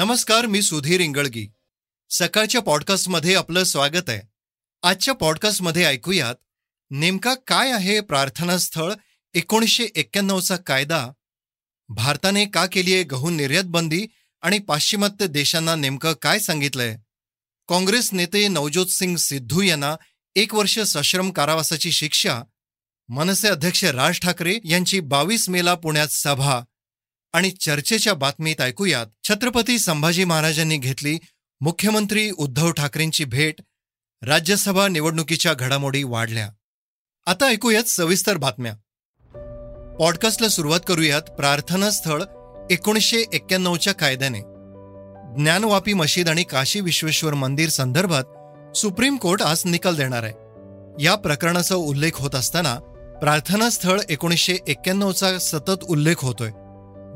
नमस्कार मी सुधीर इंगळगी. सकाळच्या पॉडकास्टमध्ये आपलं स्वागत आहे. आजच्या पॉडकास्टमध्ये ऐकूयात नेमका काय आहे प्रार्थनास्थळ एकोणीसशे एक्क्याण्णवचा कायदा? भारताने का केली आहे गहू निर्यात बंदी आणि पाश्चिमात्य देशांना नेमकं काय सांगितलंय? काँग्रेस नेते नवज्योत सिंग सिद्धू यांना एक वर्ष सश्रम कारावासाची शिक्षा मनसे अध्यक्ष राज ठाकरे यांची बावीस मेला पुण्यात सभा. आणि चर्चेच्या बातमीत ऐकूयात. छत्रपती संभाजी महाराजांनी घेतली मुख्यमंत्री उद्धव ठाकरेंची भेट. राज्यसभा निवडणुकीच्या घडामोडी वाढल्या. आता ऐकूयात सविस्तर बातम्या. पॉडकास्टला सुरुवात करूयात प्रार्थना स्थळ एकोणीसशे एक्क्याण्णवच्या कायद्याने. ज्ञानवापी मशीद आणि काशी विश्वेश्वर मंदिर संदर्भात सुप्रीम कोर्ट आज निकाल देणार आहे. या प्रकरणाचा उल्लेख होत असताना प्रार्थना स्थळ एकोणीसशे एक्क्याण्णवचा सतत उल्लेख होतोय.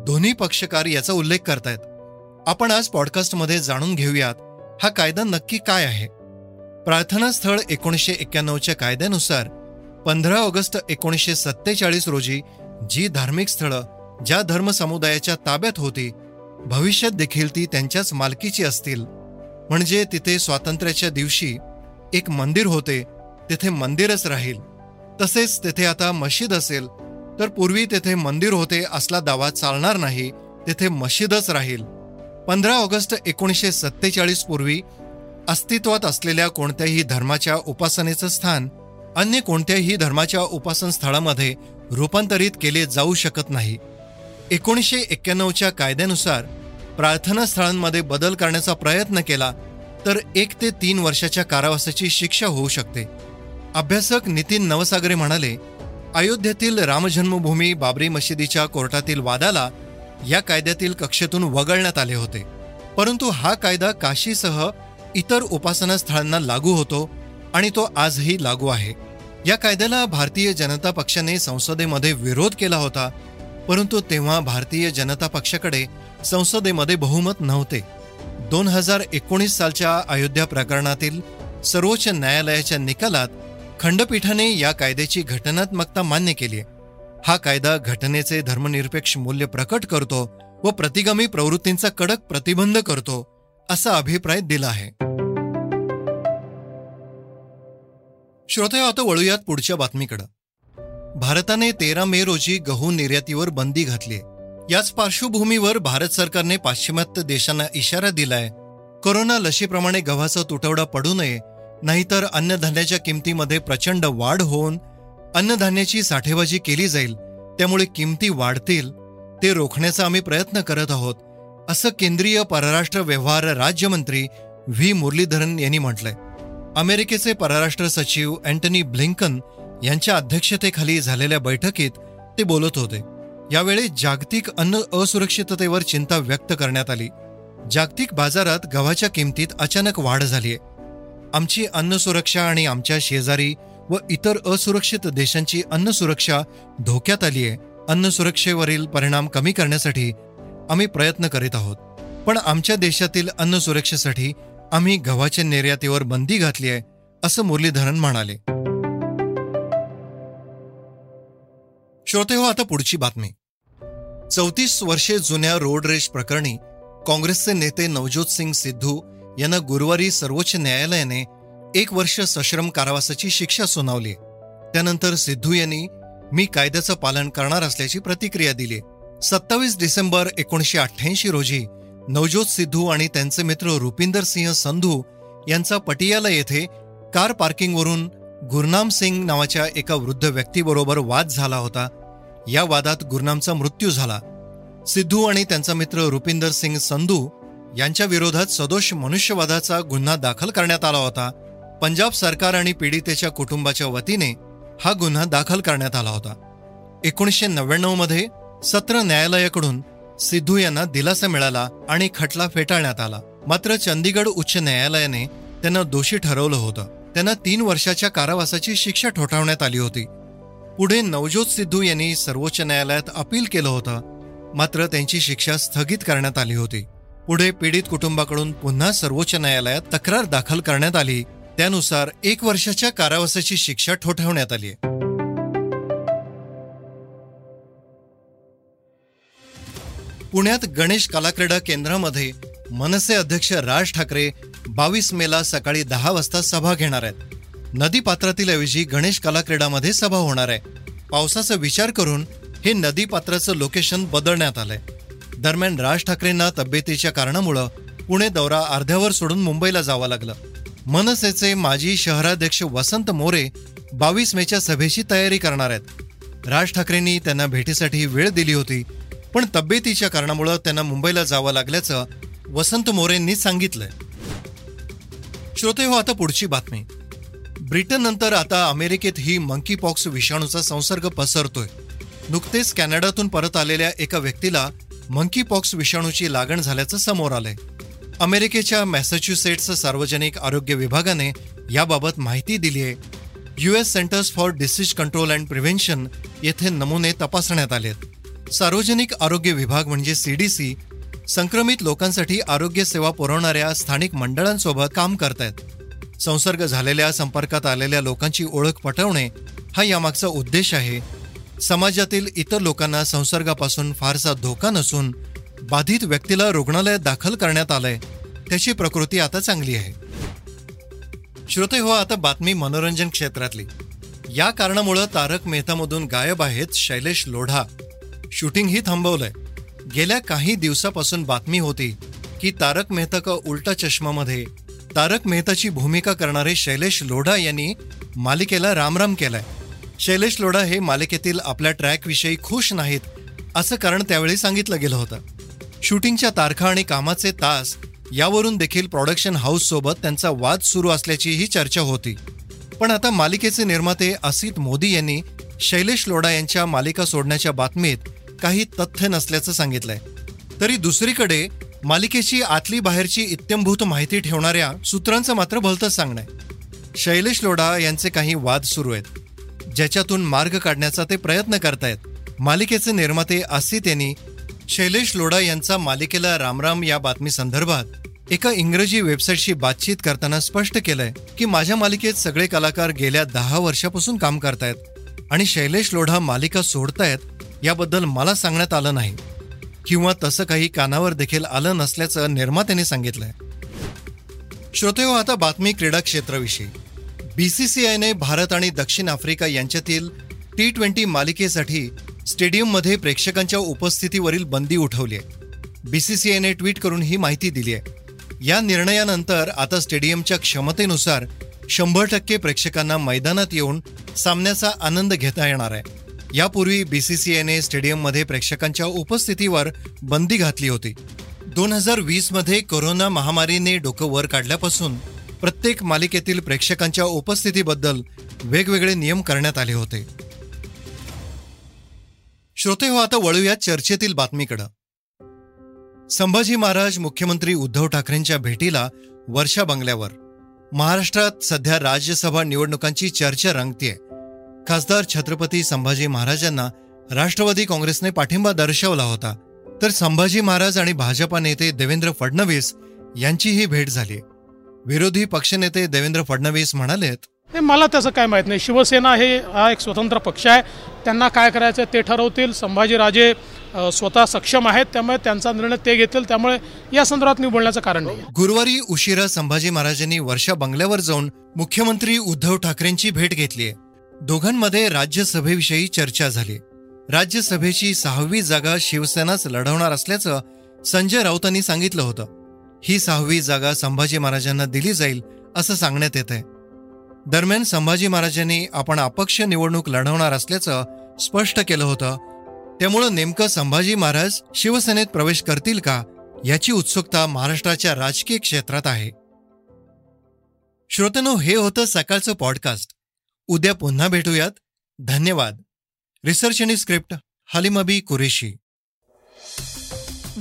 दोन्ही पक्षकार याचा उल्लेख करतायत. आपण आज पॉडकास्टमध्ये जाणून घेऊयात हा कायदा नक्की काय आहे? प्रार्थना स्थळ एकोणीसशे एक्क्याण्णवच्या कायद्यानुसार पंधरा ऑगस्ट एकोणीसशे सत्तेचाळीस रोजी जी धार्मिक स्थळं ज्या धर्म समुदायाच्या ताब्यात होती भविष्यात देखील ती त्यांच्याच मालकीची असतील. म्हणजे तिथे स्वातंत्र्याच्या दिवशी एक मंदिर होते तिथे मंदिरच राहील. तसेच तेथे आता मशीद असेल तर पूर्वी तेथे मंदिर होते असला दावा चालणार नाही तेथे मशीदच राहील. पंधरा ऑगस्ट एकोणीसशे सत्तेचाळीस पूर्वी अस्तित्वात असलेल्या कोणत्याही धर्माच्या उपासनेचं स्थान अन्य कोणत्याही धर्माच्या उपासन स्थळामध्ये रूपांतरित केले जाऊ शकत नाही. एकोणीसशे एक्क्याण्णवच्या कायद्यानुसार प्रार्थना स्थळांमध्ये बदल करण्याचा प्रयत्न केला तर एक ते तीन वर्षाच्या कारावासाची शिक्षा होऊ शकते. अभ्यासक नितीन नवसागरे म्हणाले अयोध्येतील रामजन्मभूमी बाबरी मशिदीच्या कोर्टातील वादाला या कायद्यातील कक्षेतून वगळण्यात आले होते. परंतु हा कायदा काशीसह इतर उपासना स्थळांना लागू होतो आणि तो आजही लागू आहे. या कायद्याला भारतीय जनता पक्षाने संसदेमध्ये विरोध केला होता परंतु तेव्हा भारतीय जनता पक्षाकडे संसदेमध्ये बहुमत नव्हते. दोन हजार एकोणीस सालच्या अयोध्या प्रकरणातील सर्वोच्च न्यायालयाच्या निकालात खंडपीठाने या कायद्याची घटनात्मकता मान्य केली हा कायदा घटनेचे धर्मनिरपेक्ष मूल्य प्रकट करतो व प्रतिगामी प्रवृत्तींचा कडक प्रतिबंध करतो असा अभिप्राय दिला आहे. श्रोतया आता वळूयात पुढच्या बातमीकडे. भारताने तेरा मे रोजी गहू निर्यातीवर बंदी घातली याच पार्श्वभूमीवर भारत सरकारने पाश्चिमात्य देशांना इशारा दिलाय. कोरोना लशीप्रमाणे गव्हाचा तुटवडा पडू नये नाहीतर अन्नधान्याच्या किमतीमध्ये प्रचंड वाढ होऊन अन्नधान्याची साठेबाजी केली जाईल त्यामुळे किमती वाढतील ते रोखण्याचा आम्ही प्रयत्न करत आहोत असं केंद्रीय परराष्ट्र व्यवहार राज्यमंत्री व्ही. मुरलीधरन यांनी म्हटलंय. अमेरिकेचे परराष्ट्र सचिव अँटनी ब्लिंकन यांच्या अध्यक्षतेखाली झालेल्या बैठकीत ते बोलत होते. यावेळी जागतिक अन्न असुरक्षिततेवर चिंता व्यक्त करण्यात आली. जागतिक बाजारात गव्हाच्या किमतीत अचानक वाढ झालीय. आमची अन्न सुरक्षा आणि आमच्या शेजारी व इतर असुरक्षित देशांची अन्न सुरक्षा धोक्यात आली आहे. अन्न सुरक्षेवरील परिणाम कमी करण्यासाठी आम्ही प्रयत्न करीत आहोत. पण आमच्या देशातील अन्न सुरक्षेसाठी आम्ही गव्हाच्या निर्यातीवर बंदी घातली आहे असं मुरलीधरन म्हणाले. श्रोते हो आता पुढची बातमी. चौतीस वर्षे जुन्या रोड रेश प्रकरणी काँग्रेसचे नेते नवज्योत सिंग सिद्धू यांना गुरुवारी सर्वोच्च न्यायालयाने एक वर्ष सश्रम कारावासाची शिक्षा सुनावली. त्यानंतर सिद्धू यांनी मी कायद्याचं पालन करणार असल्याची प्रतिक्रिया दिली. सत्तावीस डिसेंबर एकोणीसशे अठ्ठ्याऐंशी रोजी नवज्योत सिद्धू आणि त्यांचे मित्र रुपिंदर सिंह संधू यांचा पटियाला येथे कार पार्किंगवरून गुरनाम सिंग नावाच्या एका वृद्ध व्यक्तीबरोबर वाद झाला होता. या वादात गुरनामचा मृत्यू झाला. सिद्धू आणि त्यांचा मित्र रुपिंदर सिंग संधू यांच्या विरोधात सदोष मनुष्यवादाचा गुन्हा दाखल करण्यात आला होता. पंजाब सरकार आणि पीडितेच्या कुटुंबाच्या वतीने हा गुन्हा दाखल करण्यात आला होता. एकोणीसशे नव्याण्णवमध्ये सत्र न्यायालयाकडून सिद्धू यांना दिलासा मिळाला आणि खटला फेटाळण्यात आला. मात्र चंदीगड उच्च न्यायालयाने त्यांना दोषी ठरवलं होतं. त्यांना तीन वर्षाच्या कारावासाची शिक्षा ठोठावण्यात आली होती. पुढे नवज्योत सिद्धू यांनी सर्वोच्च न्यायालयात अपील केलं होतं. मात्र त्यांची शिक्षा स्थगित करण्यात आली होती. पुढे पीडित कुटुंबाकडून पुन्हा सर्वोच्च न्यायालयात तक्रार दाखल करण्यात आली. त्यानुसार एक वर्षाच्या कारावासाची शिक्षा ठोठावण्यात आली पुण्यात गणेश कलाक्रीडा केंद्रामध्ये मनसे अध्यक्ष राज ठाकरे बावीस मेला सकाळी दहा वाजता सभा घेणार आहेत. नदी पात्रातील ऐवजी गणेश कलाक्रीडामध्ये सभा होणार आहे. पावसाचा विचार करून हे नदी पात्राचं लोकेशन बदलण्यात आलंय. दरम्यान राज ठाकरेंना तब्येतीच्या कारणामुळं पुणे दौरा अर्ध्यावर सोडून मुंबईला जावं लागलं. मनसेचे माजी शहराध्यक्ष वसंत मोरे बावीस मेच्या सभेची तयारी करणार आहेत. राज ठाकरेंनी त्यांना भेटीसाठी वेळ दिली होती पण तब्येतीच्या कारणामुळं त्यांना मुंबईला जावं लागल्याचं वसंत मोरेंनी सांगितलंय. श्रोते हो आता पुढची बातमी. ब्रिटन नंतर आता अमेरिकेत ही मंकी पॉक्स विषाणूचा संसर्ग पसरतोय. नुकतेच कॅनडातून परत आलेल्या एका व्यक्तीला मंकी पॉक्स विषाणूची लागण झाल्याचं समोर आलंय. अमेरिकेच्या मॅसेच्युसेट्स सार्वजनिक आरोग्य विभागाने याबाबत माहिती दिली आहे. US centers for disease control and prevention येथे नमुने तपासण्यात आलेत. सार्वजनिक आरोग्य विभाग म्हणजे सीडीसी संक्रमित लोकांसाठी आरोग्य सेवा पुरवणाऱ्या स्थानिक मंडळांसोबत काम करतायत. संसर्ग झालेल्या संपर्कात आलेल्या लोकांची ओळख पटवणे हा यामागचा उद्देश आहे समाजातील इतर लोकांना संसर्गापासून फारसा धोका नसून बाधित व्यक्तीला रुग्णालयात दाखल करण्यात आलंय. त्याची प्रकृती आता चांगली आहे. श्रोते हो आता बातमी मनोरंजन क्षेत्रातली. या कारणामुळं तारक मेहतामधून गायब आहेत शैलेश लोढा. शूटिंगही थांबवलंय. गेल्या काही दिवसापासून बातमी होती की तारक मेहता का उलटा चष्मामध्ये तारक मेहताची भूमिका करणारे शैलेश लोढा यांनी मालिकेला रामराम केलाय. शैलेश लोढा हे मालिकेतील आपल्या ट्रॅकविषयी खुश नाहीत असं कारण त्यावेळी सांगितलं गेलं होतं. शूटिंगच्या तारखा आणि कामाचे तास यावरून देखील प्रोडक्शन हाऊस सोबत त्यांचा वाद सुरू असल्याचीही चर्चा होती. पण आता मालिकेचे निर्माते असित मोदी यांनी शैलेश लोढा यांच्या मालिका सोडण्याच्या बातमीत काही तथ्य नसल्याचं सांगितलंय. तरी दुसरीकडे मालिकेची आतली बाहेरची इत्यंभूत माहिती ठेवणाऱ्या सूत्रांचं मात्र भलतंच सांगणं शैलेश लोढा यांचे काही वाद सुरू आहेत. ज्याच्यातून मार्ग काढण्याचा ते प्रयत्न करतायत. मालिकेचे निर्माते असित यांनी शैलेश लोढा यांचा मालिकेला रामराम या बातमी संदर्भात एका इंग्रजी वेबसाईटशी बातचीत करताना स्पष्ट केलंय की माझ्या मालिकेत सगळे कलाकार गेल्या दहा वर्षापासून काम करतायत आणि शैलेश लोढा मालिका सोडतायत याबद्दल मला सांगण्यात आलं नाही. किंवा तसं काही कानावर देखील आलं नसल्याचं निर्मात्याने सांगितलंय. श्रोतेव हो, आता बातमी क्रीडा क्षेत्राविषयी. बीसीसीआयने भारत आणि दक्षिण आफ्रिका यांच्यातील टी ट्वेंटी मालिकेसाठी स्टेडियममध्ये प्रेक्षकांच्या उपस्थितीवरील बंदी उठवली आहे. बीसीसीआयने ट्विट करून ही माहिती दिली आहे. या निर्णयानंतर आता स्टेडियमच्या क्षमतेनुसार शंभर टक्के प्रेक्षकांना मैदानात येऊन सामन्याचा आनंद घेता येणार आहे. यापूर्वी बीसीसीआयने स्टेडियममध्ये प्रेक्षकांच्या उपस्थितीवर बंदी घातली होती. दोन हजार वीसमध्ये कोरोना महामारीने डोकं वर काढल्यापासून प्रत्येक मालिकेतील प्रेक्षकांच्या उपस्थितीबद्दल वेगवेगळे नियम करण्यात आले होते. श्रोते हो आता वळूया चर्चेतील बातमीकडं. संभाजी महाराज मुख्यमंत्री उद्धव ठाकरेंच्या भेटीला वर्षा बंगल्यावर. महाराष्ट्रात सध्या राज्यसभा निवडणुकांची चर्चा रंगतीये. खासदार छत्रपती संभाजी महाराजांना राष्ट्रवादी काँग्रेसने पाठिंबा दर्शवला होता. तर संभाजी महाराज आणि भाजपा नेते देवेंद्र फडणवीस यांचीही भेट झाली विरोधी पक्षनेते देवेंद्र फडणवीस म्हणालेत मला त्याचं काय माहीत नाही. शिवसेना हे हा एक स्वतंत्र पक्ष आहे. त्यांना काय करायचं ते ठरवतील. संभाजीराजे स्वतः सक्षम आहेत. त्यामुळे त्यांचा निर्णय ते घेतील. त्यामुळे या संदर्भात मी बोलण्याचं कारण नाही. गुरुवारी उशिरा संभाजी महाराजांनी वर्षा बंगल्यावर जाऊन मुख्यमंत्री उद्धव ठाकरेंची भेट घेतलीय दोघांमध्ये राज्यसभेविषयी चर्चा झाली. राज्यसभेची सहावी जागा शिवसेनाच लढवणार असल्याचं संजय राऊतांनी सांगितलं होतं. ही सहावी जागा संभाजी महाराजांना दिली जाईल असं सांगण्यात येत आहे दरम्यान संभाजी महाराजांनी आपण अपक्ष निवडणूक लढवणार असल्याचं स्पष्ट केलं होतं. त्यामुळं नेमकं संभाजी महाराज शिवसेनेत प्रवेश करतील का याची उत्सुकता महाराष्ट्राच्या राजकीय क्षेत्रात आहे. श्रोतनो हे होतं सकाळचं पॉडकास्ट. उद्या पुन्हा भेटूयात. धन्यवाद. रिसर्च आणि स्क्रिप्ट हलिमबी कुरेशी.